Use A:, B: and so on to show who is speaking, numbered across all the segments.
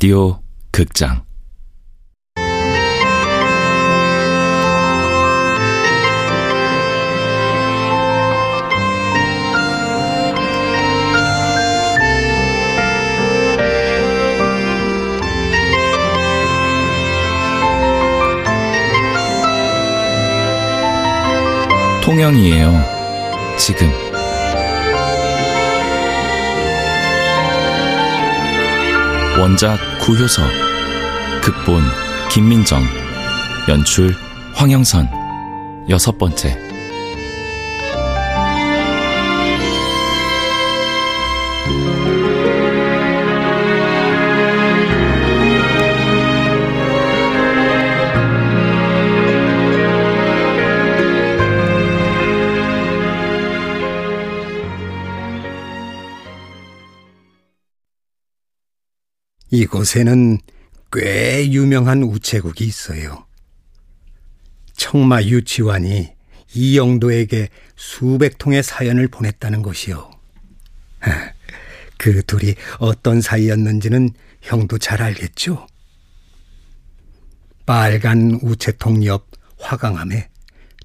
A: 라디오 극장 통영이에요. 지금. 원작 구효서, 극본 김민정, 연출 황영선, 여섯 번째.
B: 이곳에는 꽤 유명한 우체국이 있어요. 청마 유치원이 이영도에게 수백 통의 사연을 보냈다는 것이요. 그 둘이 어떤 사이였는지는 형도 잘 알겠죠? 빨간 우체통 옆 화강암에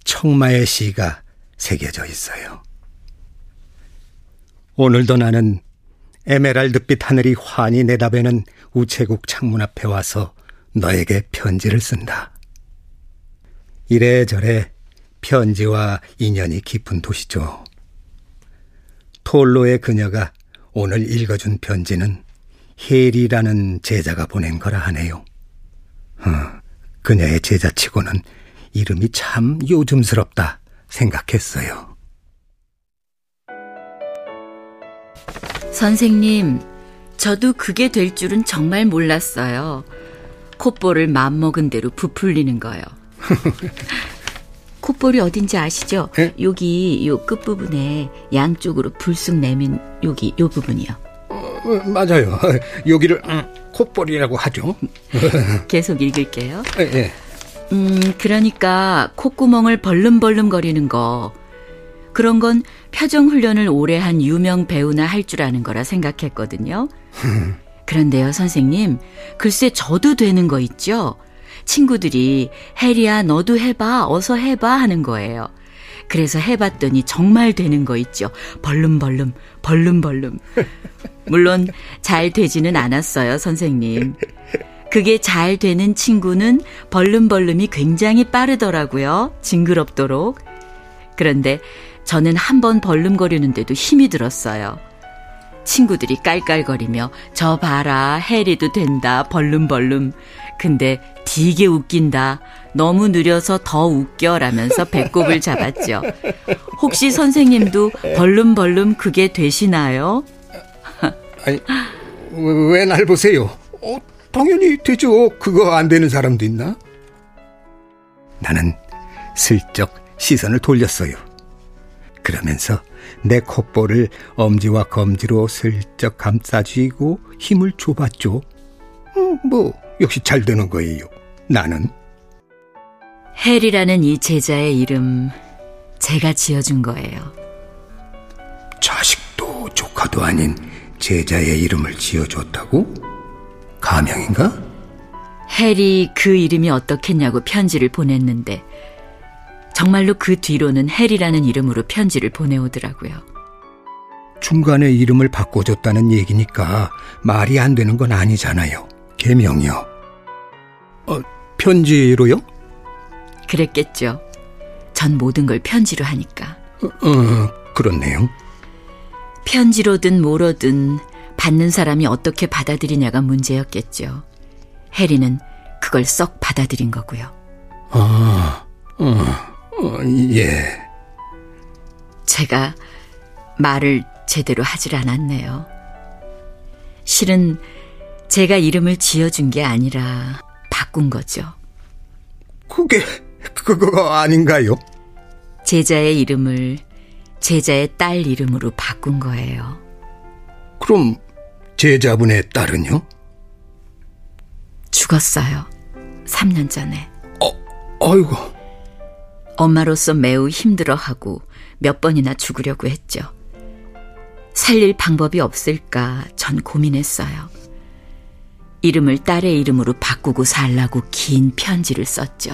B: 청마의 시가 새겨져 있어요. 오늘도 나는 에메랄드빛 하늘이 환히 내다보는 우체국 창문 앞에 와서 너에게 편지를 쓴다. 이래저래 편지와 인연이 깊은 도시죠. 톨로의 그녀가 오늘 읽어준 편지는 헬이라는 제자가 보낸 거라 하네요. 어, 그녀의 제자치고는 이름이 참 요즘스럽다 생각했어요.
C: 선생님, 저도 그게 될 줄은 정말 몰랐어요. 콧볼을 맘먹은 대로 부풀리는 거요. 콧볼이 어딘지 아시죠?
B: 에?
C: 여기 요 끝부분에 양쪽으로 불쑥 내민 여기 요 부분이요.
B: 어, 맞아요. 여기를 음, 콧볼이라고 하죠.
C: 계속 읽을게요.
B: 예, 예.
C: 음, 그러니까 콧구멍을 벌름벌름 거리는 거. 그런 건 표정 훈련을 오래 한 유명 배우나 할 줄 아는 거라 생각했거든요. 그런데요, 선생님. 글쎄 저도 되는 거 있죠? 친구들이 혜리야 너도 해봐 어서 해봐 하는 거예요. 그래서 해봤더니 정말 되는 거 있죠. 벌름벌름 벌름벌름. 물론 잘 되지는 않았어요, 선생님. 그게 잘 되는 친구는 벌름벌름이 굉장히 빠르더라고요. 징그럽도록. 그런데 저는 한 번 벌름거리는데도 힘이 들었어요. 친구들이 깔깔거리며 저 봐라 해리도 된다 벌름벌름 근데 되게 웃긴다 너무 느려서 더 웃겨라면서 배꼽을 잡았죠 혹시 선생님도 벌름벌름 그게 되시나요?
B: 아니, 왜 날 보세요? 어, 당연히 되죠. 그거 안 되는 사람도 있나? 나는 슬쩍 시선을 돌렸어요. 그러면서 내 콧볼을 엄지와 검지로 슬쩍 감싸쥐고 힘을 줘봤죠. 음, 뭐 역시 잘 되는 거예요. 나는
C: 헬이라는 이 제자의 이름 제가 지어준 거예요.
B: 자식도 조카도 아닌 제자의 이름을 지어줬다고? 가명인가?
C: 헬이 그 이름이 어떻겠냐고 편지를 보냈는데 정말로 그 뒤로는 헬이라는 이름으로 편지를 보내오더라고요.
B: 중간에 이름을 바꿔줬다는 얘기니까 말이 안 되는 건 아니잖아요. 개명이요. 어, 편지로요?
C: 그랬겠죠. 전 모든 걸 편지로 하니까.
B: 어, 어 그렇네요.
C: 편지로든 뭐로든 받는 사람이 어떻게 받아들이냐가 문제였겠죠. 해리는 그걸 썩 받아들인 거고요.
B: 아, 어, 어, 예.
C: 제가 말을 제대로 하질 않았네요. 실은 제가 이름을 지어준 게 아니라 바꾼 거죠.
B: 그게 그거 아닌가요?
C: 제자의 이름을 제자의 딸 이름으로 바꾼 거예요.
B: 그럼 제자분의 딸은요?
C: 죽었어요. 3년 전에.
B: 어, 아이고.
C: 엄마로서 매우 힘들어하고 몇 번이나 죽으려고 했죠. 살릴 방법이 없을까 전 고민했어요. 이름을 딸의 이름으로 바꾸고 살라고 긴 편지를 썼죠.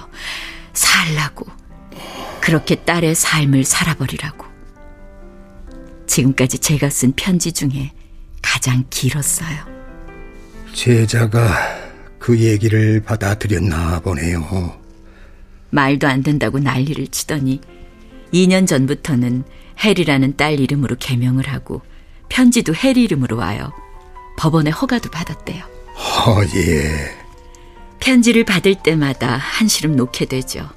C: 살라고. 그렇게 딸의 삶을 살아버리라고. 지금까지 제가 쓴 편지 중에 가장 길었어요.
B: 제자가 그 얘기를 받아들였나 보네요.
C: 말도 안 된다고 난리를 치더니 2년 전부터는 해리라는 딸 이름으로 개명을 하고 편지도 해리 이름으로 와요. 법원에 허가도 받았대요.
B: 어, 예.
C: 편지를 받을 때마다 한시름 놓게 되죠.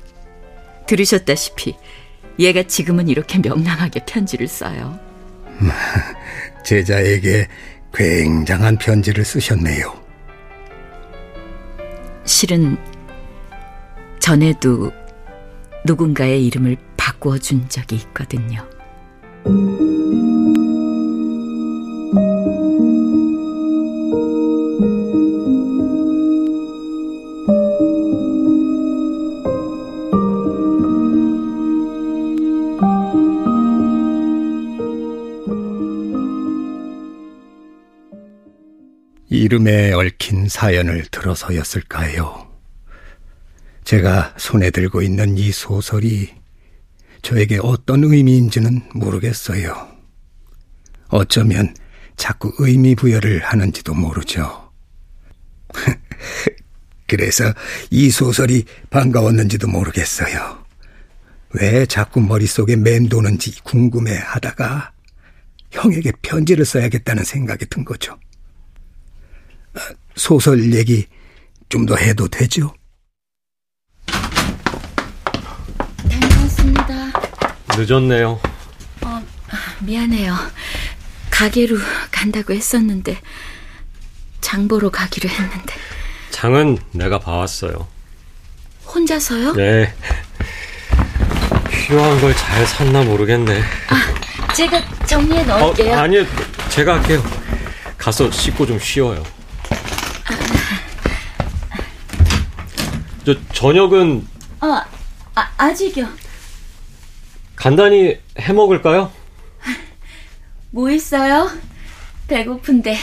C: 들으셨다시피 얘가 지금은 이렇게 명랑하게 편지를 써요.
B: 제자에게 굉장한 편지를 쓰셨네요.
C: 실은 전에도 누군가의 이름을 바꾸어 준 적이 있거든요.
B: 이름에 얽힌 사연을 들어서였을까요? 제가 손에 들고 있는 이 소설이 저에게 어떤 의미인지는 모르겠어요. 어쩌면 자꾸 의미 부여를 하는지도 모르죠. 그래서 이 소설이 반가웠는지도 모르겠어요. 왜 자꾸 머릿속에 맴도는지 궁금해 하다가 형에게 편지를 써야겠다는 생각이 든 거죠. 소설 얘기 좀 더 해도 되죠?
D: 늦었네요.
C: 어, 미안해요. 가게로 간다고 했었는데 장 보러 가기로 했는데
D: 장은 내가 봐왔어요.
C: 혼자서요?
D: 네. 필요한 걸 잘 샀나 모르겠네.
C: 아, 제가 정리해 넣을게요.
D: 어, 아니요, 제가 할게요. 가서 씻고 좀 쉬어요. 저 저녁은
C: 어, 아, 아직이요.
D: 간단히 해 먹을까요?
C: 뭐 있어요? 배고픈데.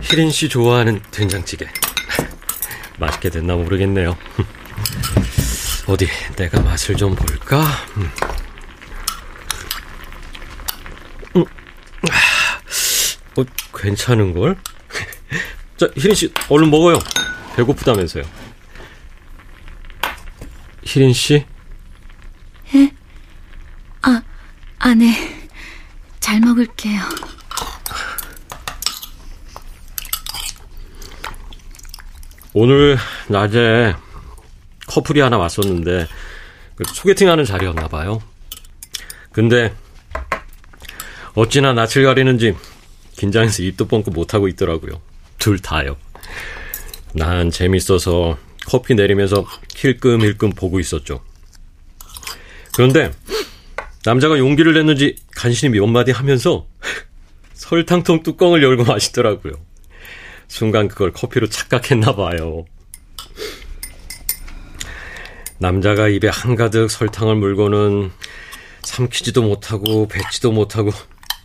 D: 희린 씨 좋아하는 된장찌개. 맛있게 됐나 모르겠네요. 어디 내가 맛을 좀 볼까? 음. 음. 어, 괜찮은 걸? 자, 희린 씨 얼른 먹어요. 배고프다면서요. 희린 씨?
C: 예? 아, 아, 네. 잘 먹을게요.
D: 오늘 낮에 커플이 하나 왔었는데 그 소개팅하는 자리였나 봐요. 근데 어찌나 낯을 가리는지 긴장해서 입도 뻥긋 못하고 있더라고요. 둘 다요. 난 재밌어서 커피 내리면서 힐끔힐끔 보고 있었죠. 그런데 남자가 용기를 냈는지 간신히 몇 마디 하면서 설탕통 뚜껑을 열고 마시더라고요. 순간 그걸 커피로 착각했나 봐요. 남자가 입에 한가득 설탕을 물고는 삼키지도 못하고 뱉지도 못하고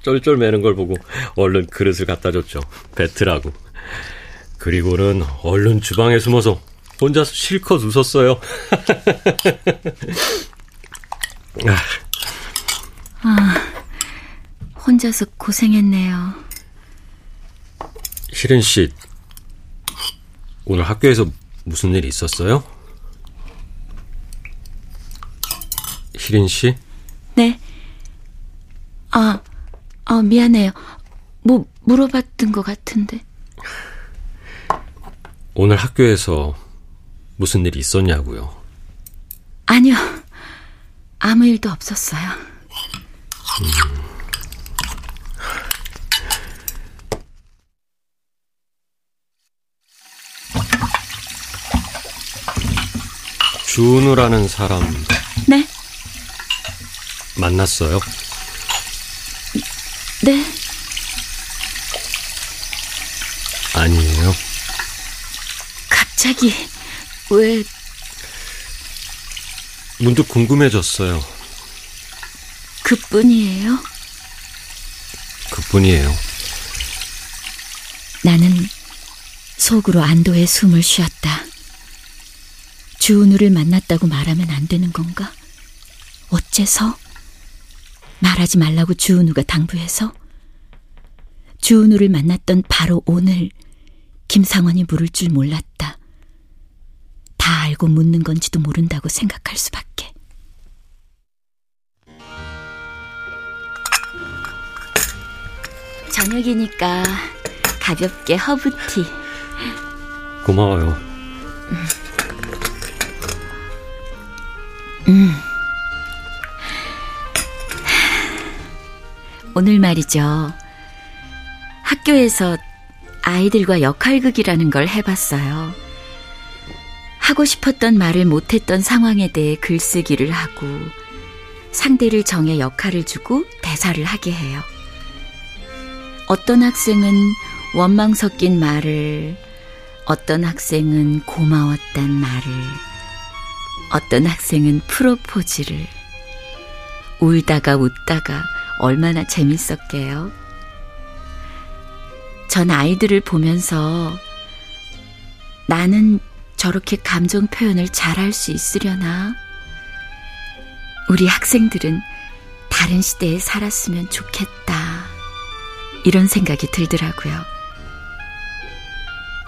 D: 쩔쩔매는 걸 보고 얼른 그릇을 갖다 줬죠. 뱉으라고. 그리고는 얼른 주방에 숨어서 혼자서 실컷 웃었어요.
C: 아, 혼자서 고생했네요.
D: 희린 씨, 오늘 학교에서 무슨 일 있었어요? 희린 씨?
C: 네. 아, 아, 미안해요. 뭐, 물어봤던 것 같은데.
D: 오늘 학교에서 무슨 일이 있었냐고요?
C: 아니요. 아무 일도 없었어요.
D: 음. 준우라는 사람
C: 네?
D: 만났어요?
C: 네.
D: 아니에요.
C: 갑자기 왜
D: 문득 궁금해졌어요.
C: 그뿐이에요?
D: 그뿐이에요.
C: 나는 속으로 안도의 숨을 쉬었다. 주은우를 만났다고 말하면 안 되는 건가? 어째서? 말하지 말라고 주은우가 당부해서? 주은우를 만났던 바로 오늘 김상원이 물을 줄 몰랐다. 다 알고 묻는 건지도 모른다고 생각할 수밖에. 저녁이니까 가볍게 허브티.
D: 고마워요.
C: 음. 오늘 말이죠. 학교에서 아이들과 역할극이라는 걸 해봤어요. 하고 싶었던 말을 못했던 상황에 대해 글쓰기를 하고 상대를 정해 역할을 주고 대사를 하게 해요. 어떤 학생은 원망 섞인 말을, 어떤 학생은 고마웠단 말을, 어떤 학생은 프로포즈를, 울다가 웃다가 얼마나 재밌었게요. 전 아이들을 보면서 나는 저렇게 감정 표현을 잘할 수 있으려나? 우리 학생들은 다른 시대에 살았으면 좋겠다. 이런 생각이 들더라고요.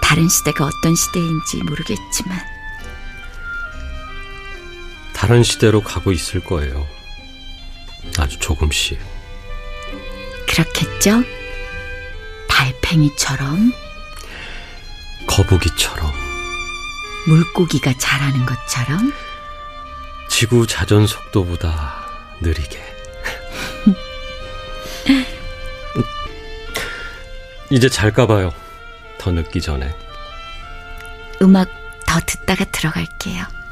C: 다른 시대가 어떤 시대인지 모르겠지만.
D: 다른 시대로 가고 있을 거예요. 아주 조금씩.
C: 그렇겠죠? 달팽이처럼,
D: 거북이처럼.
C: 물고기가 자라는 것처럼,
D: 지구 자전 속도보다 느리게. 이제 잘까 봐요. 더 늦기 전에.
C: 음악 더 듣다가 들어갈게요.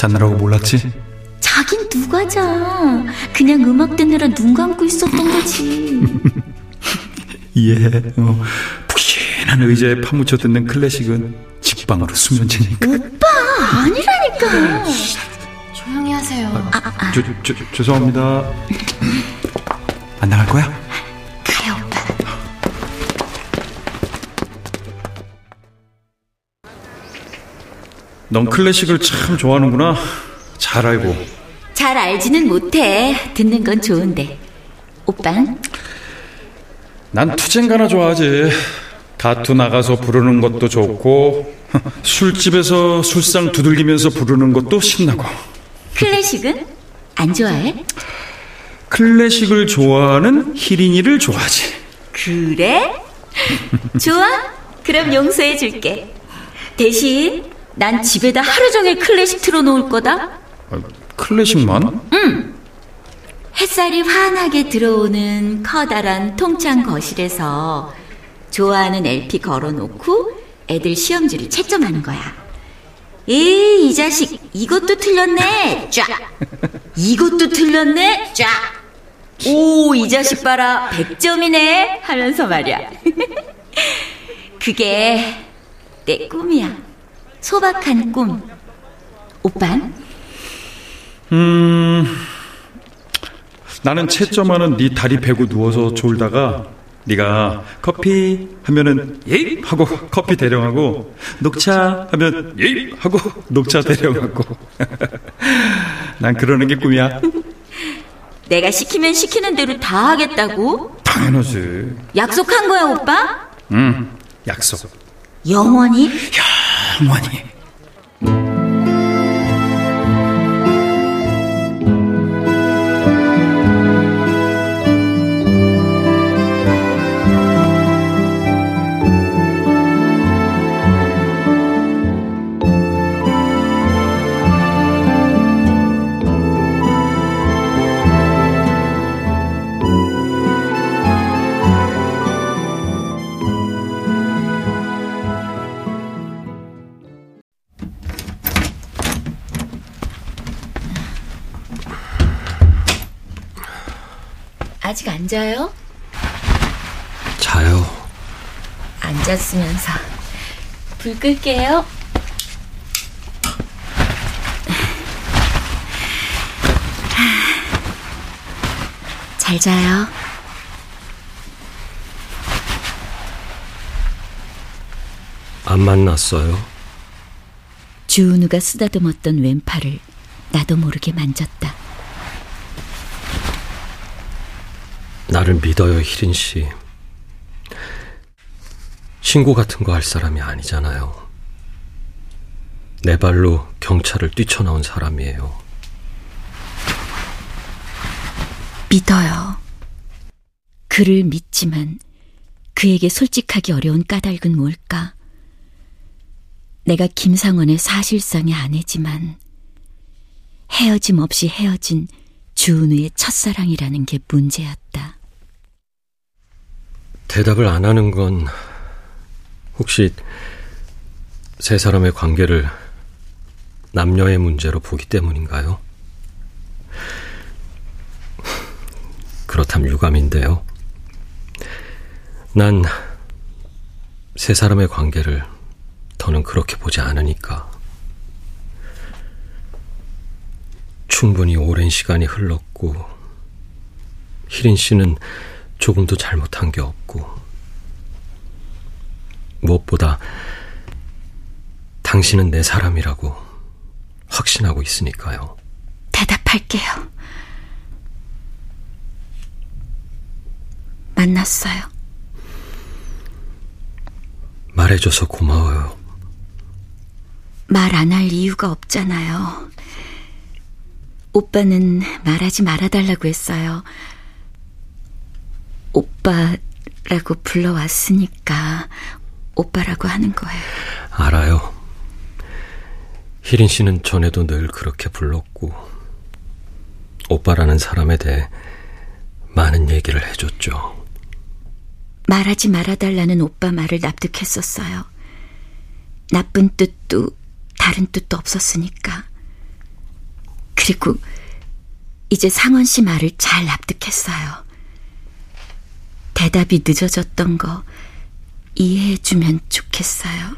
E: 잤느라고 몰랐지?
C: 자긴 누가 자. 그냥 음악 듣느라 눈 감고 있었던 거지.
E: 예. 어, 푹신한 의자에 파묻혀 듣는 클래식은 직방으로 수면제니까.
C: 오빠, 아니라니까.
F: 조용히 하세요.
E: 저, 저, 저, 죄송합니다. 안 나갈 거야? 넌 클래식을 참 좋아하는구나. 잘 알고.
C: 잘 알지는 못해. 듣는 건 좋은데. 오빤?
E: 난 투쟁가나 좋아하지. 가투 나가서 부르는 것도 좋고 술집에서 술상 두들기면서 부르는 것도 신나고
C: 클래식은? 안 좋아해?
E: 클래식을 좋아하는 희린이를 좋아하지.
C: 그래? 좋아? 그럼 용서해 줄게. 대신 난 집에다 하루 종일 클래식 틀어놓을 거다.
E: 아, 클래식만?
C: 햇살이 환하게 들어오는 커다란 통창 거실에서 좋아하는 LP 걸어놓고 애들 시험지를 채점하는 거야. 에이, 이 자식, 이것도 틀렸네. 쫙. 이것도 틀렸네. 쫙. 오, 이 자식 봐라. 100점이네. 하면서 말이야. 그게 내 꿈이야. 소박한 꿈. 오빤?
E: 나는 채점하는 네 다리 베고 누워서 졸다가 네가 커피 하면은 예 하고 커피 대령하고 녹차 하면 예 하고 녹차 대령하고 난 그러는 게 꿈이야
C: 내가 시키면 시키는 대로 다 하겠다고?
E: 당연하지
C: 약속한 거야, 오빠?
E: 응 약속
C: 영원히?
E: 영원히
C: 자요?
D: 자요.
C: 앉았으면서 불 끌게요. 잘 자요.
D: 안 만났어요?
C: 주은우가 쓰다듬었던 왼팔을 나도 모르게 만졌다.
D: 나를 믿어요, 희린 씨. 신고 같은 거 할 사람이 아니잖아요. 내 발로 경찰을 뛰쳐나온 사람이에요.
C: 믿어요. 그를 믿지만 그에게 솔직하기 어려운 까닭은 뭘까? 내가 김상원의 사실상의 아내지만 헤어짐 없이 헤어진 주은우의 첫사랑이라는 게 문제였다.
D: 대답을 안 하는 건 혹시 세 사람의 관계를 남녀의 문제로 보기 때문인가요? 그렇다면 유감인데요. 난 세 사람의 관계를 더는 그렇게 보지 않으니까. 충분히 오랜 시간이 흘렀고, 희린 씨는 조금도 잘못한 게 없고, 무엇보다 당신은 내 사람이라고 확신하고 있으니까요.
C: 대답할게요. 만났어요.
D: 말해줘서 고마워요.
C: 말 안 할 이유가 없잖아요. 오빠는 말하지 말아달라고 했어요. 오빠라고 불러왔으니까 오빠라고 하는 거예요.
D: 알아요. 희린 씨는 전에도 늘 그렇게 불렀고, 오빠라는 사람에 대해 많은 얘기를 해줬죠.
C: 말하지 말아달라는 오빠 말을 납득했었어요. 나쁜 뜻도 다른 뜻도 없었으니까. 그리고 이제 상원 씨 말을 잘 납득했어요. 대답이 늦어졌던 거 이해해주면 좋겠어요.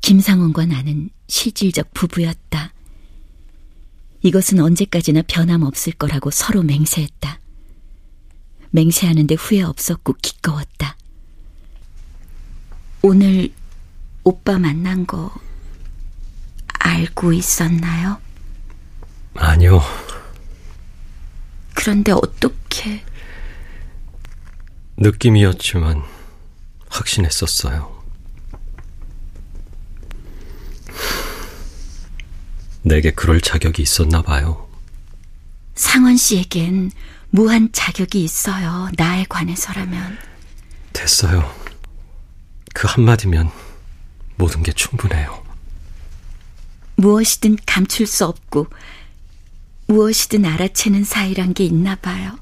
C: 김상원과 나는 실질적 부부였다. 이것은 언제까지나 변함없을 거라고 서로 맹세했다. 맹세하는데 후회 없었고 기꺼웠다. 오늘 오빠 만난 거 알고 있었나요?
D: 아니요.
C: 그런데 어떻게
D: 느낌이었지만 확신했었어요. 내게 그럴 자격이 있었나 봐요.
C: 상원 씨에겐 무한 자격이 있어요. 나에 관해서라면.
D: 됐어요. 그 한마디면 모든 게 충분해요.
C: 무엇이든 감출 수 없고 무엇이든 알아채는 사이란 게 있나 봐요.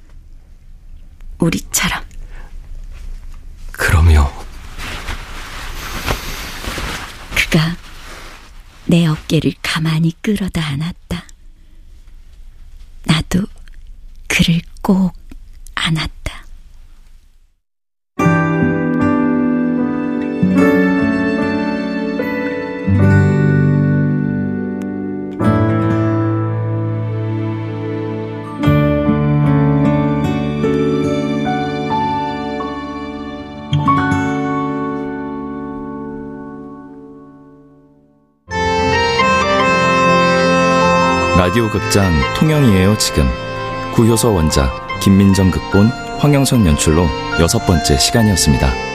C: 우리처럼.
D: 그럼요.
C: 그가 내 어깨를 가만히 끌어다 안았다. 나도 그를 꼭 안았다.
A: 라디오 극장 통영이에요 지금 구효서 원작 김민정 극본 황영선 연출로 여섯 번째 시간이었습니다.